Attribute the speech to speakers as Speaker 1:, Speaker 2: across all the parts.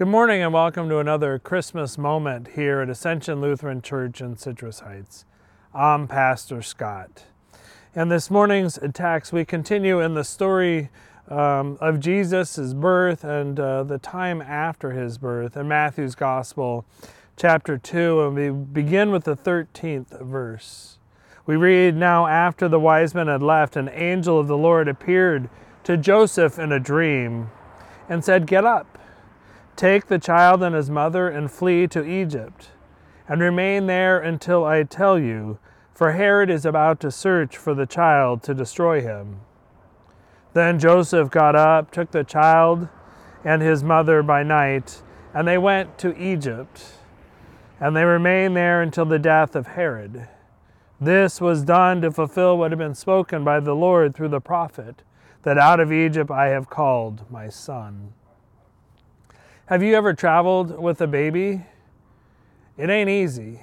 Speaker 1: Good morning and welcome to another Christmas moment here at Ascension Lutheran Church in Citrus Heights. I'm Pastor Scott. And this morning's text, we continue in the story um, of Jesus' birth and uh, the time after his birth in Matthew's Gospel, chapter 2, and we begin with the 13th verse. We read, Now after the wise men had left, an angel of the Lord appeared to Joseph in a dream and said, Get up Take the child and his mother and flee to Egypt, and remain there until I tell you, for Herod is about to search for the child to destroy him. Then Joseph got up, took the child and his mother by night, and they went to Egypt. And they remained there until the death of Herod. This was done to fulfill what had been spoken by the Lord through the prophet, that out of Egypt I have called my son. Have you ever traveled with a baby? It ain't easy.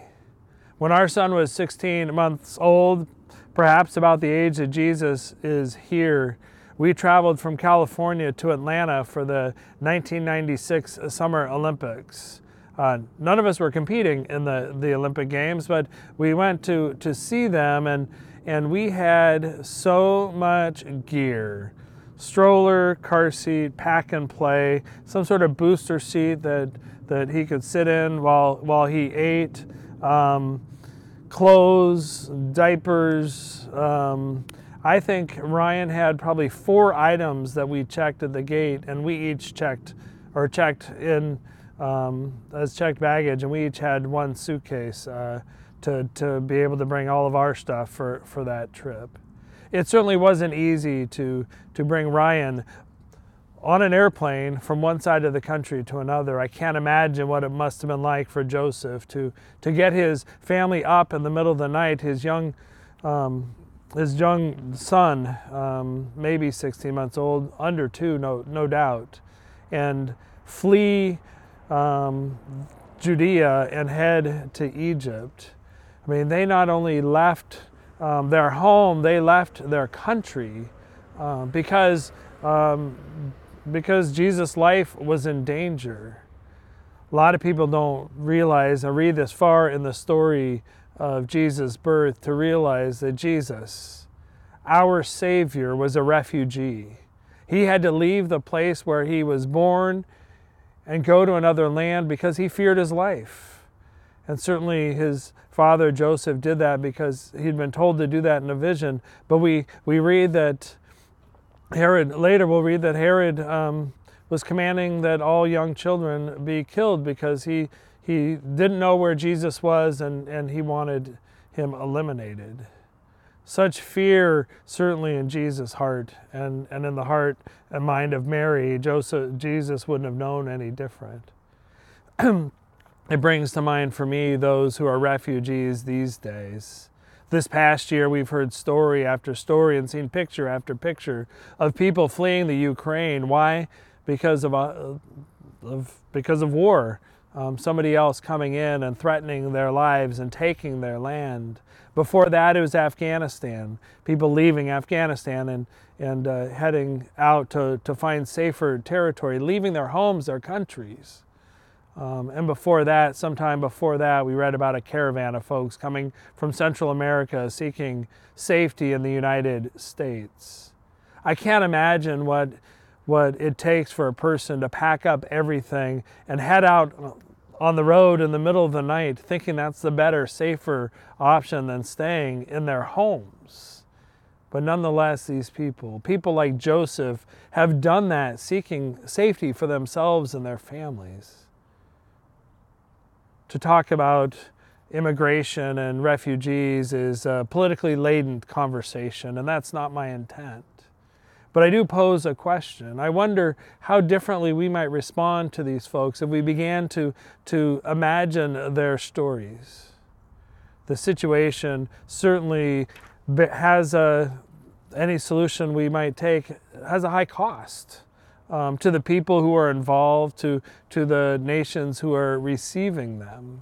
Speaker 1: When our son was 16 months old, perhaps about the age that Jesus is here, we traveled from California to Atlanta for the 1996 Summer Olympics. Uh, none of us were competing in the, the Olympic Games, but we went to, to see them, and, and we had so much gear stroller, car seat, pack and play, some sort of booster seat that, that he could sit in while, while he ate, um, clothes, diapers. Um, I think Ryan had probably four items that we checked at the gate, and we each checked or checked in um, as checked baggage, and we each had one suitcase uh, to, to be able to bring all of our stuff for, for that trip it certainly wasn't easy to, to bring Ryan on an airplane from one side of the country to another. I can't imagine what it must have been like for Joseph to, to get his family up in the middle of the night, his young, um, his young son, um, maybe 16 months old, under two, no, no doubt, and flee um, Judea and head to Egypt. I mean, they not only left um, their home, they left their country uh, because, um, because Jesus' life was in danger. A lot of people don't realize or read this far in the story of Jesus' birth to realize that Jesus, our Savior, was a refugee. He had to leave the place where he was born and go to another land because he feared his life. And certainly his father Joseph did that because he'd been told to do that in a vision. But we, we read that Herod, later we'll read that Herod um, was commanding that all young children be killed because he, he didn't know where Jesus was and, and he wanted him eliminated. Such fear, certainly in Jesus' heart and, and in the heart and mind of Mary, Joseph, Jesus wouldn't have known any different. It brings to mind for me those who are refugees these days. This past year, we've heard story after story and seen picture after picture of people fleeing the Ukraine. Why? Because of, uh, of because of war. Um, somebody else coming in and threatening their lives and taking their land. Before that, it was Afghanistan. People leaving Afghanistan and, and uh, heading out to, to find safer territory, leaving their homes, their countries. Um, and before that, sometime before that, we read about a caravan of folks coming from Central America seeking safety in the United States. I can't imagine what, what it takes for a person to pack up everything and head out on the road in the middle of the night thinking that's the better, safer option than staying in their homes. But nonetheless, these people, people like Joseph, have done that seeking safety for themselves and their families to talk about immigration and refugees is a politically laden conversation, and that's not my intent. But I do pose a question. I wonder how differently we might respond to these folks if we began to, to imagine their stories. The situation certainly has a, any solution we might take has a high cost um, to the people who are involved, to, to the nations who are receiving them.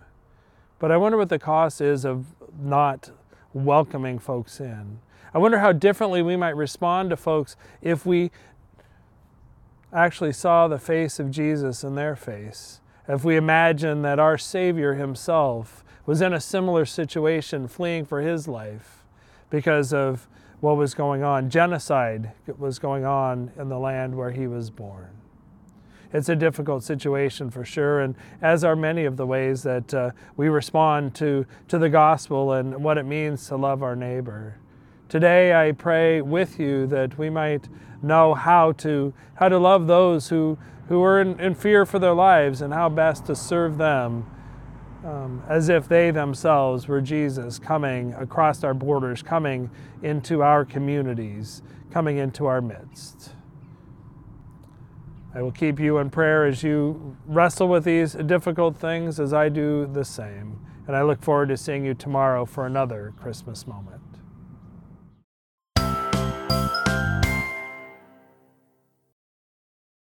Speaker 1: But I wonder what the cost is of not welcoming folks in. I wonder how differently we might respond to folks if we actually saw the face of Jesus in their face, if we imagine that our Savior Himself was in a similar situation, fleeing for His life because of what was going on, genocide was going on in the land where He was born. It's a difficult situation for sure, and as are many of the ways that uh, we respond to, to the gospel and what it means to love our neighbor. Today, I pray with you that we might know how to, how to love those who, who are in, in fear for their lives and how best to serve them um, as if they themselves were Jesus coming across our borders, coming into our communities, coming into our midst. I will keep you in prayer as you wrestle with these difficult things, as I do the same. And I look forward to seeing you tomorrow for another Christmas moment.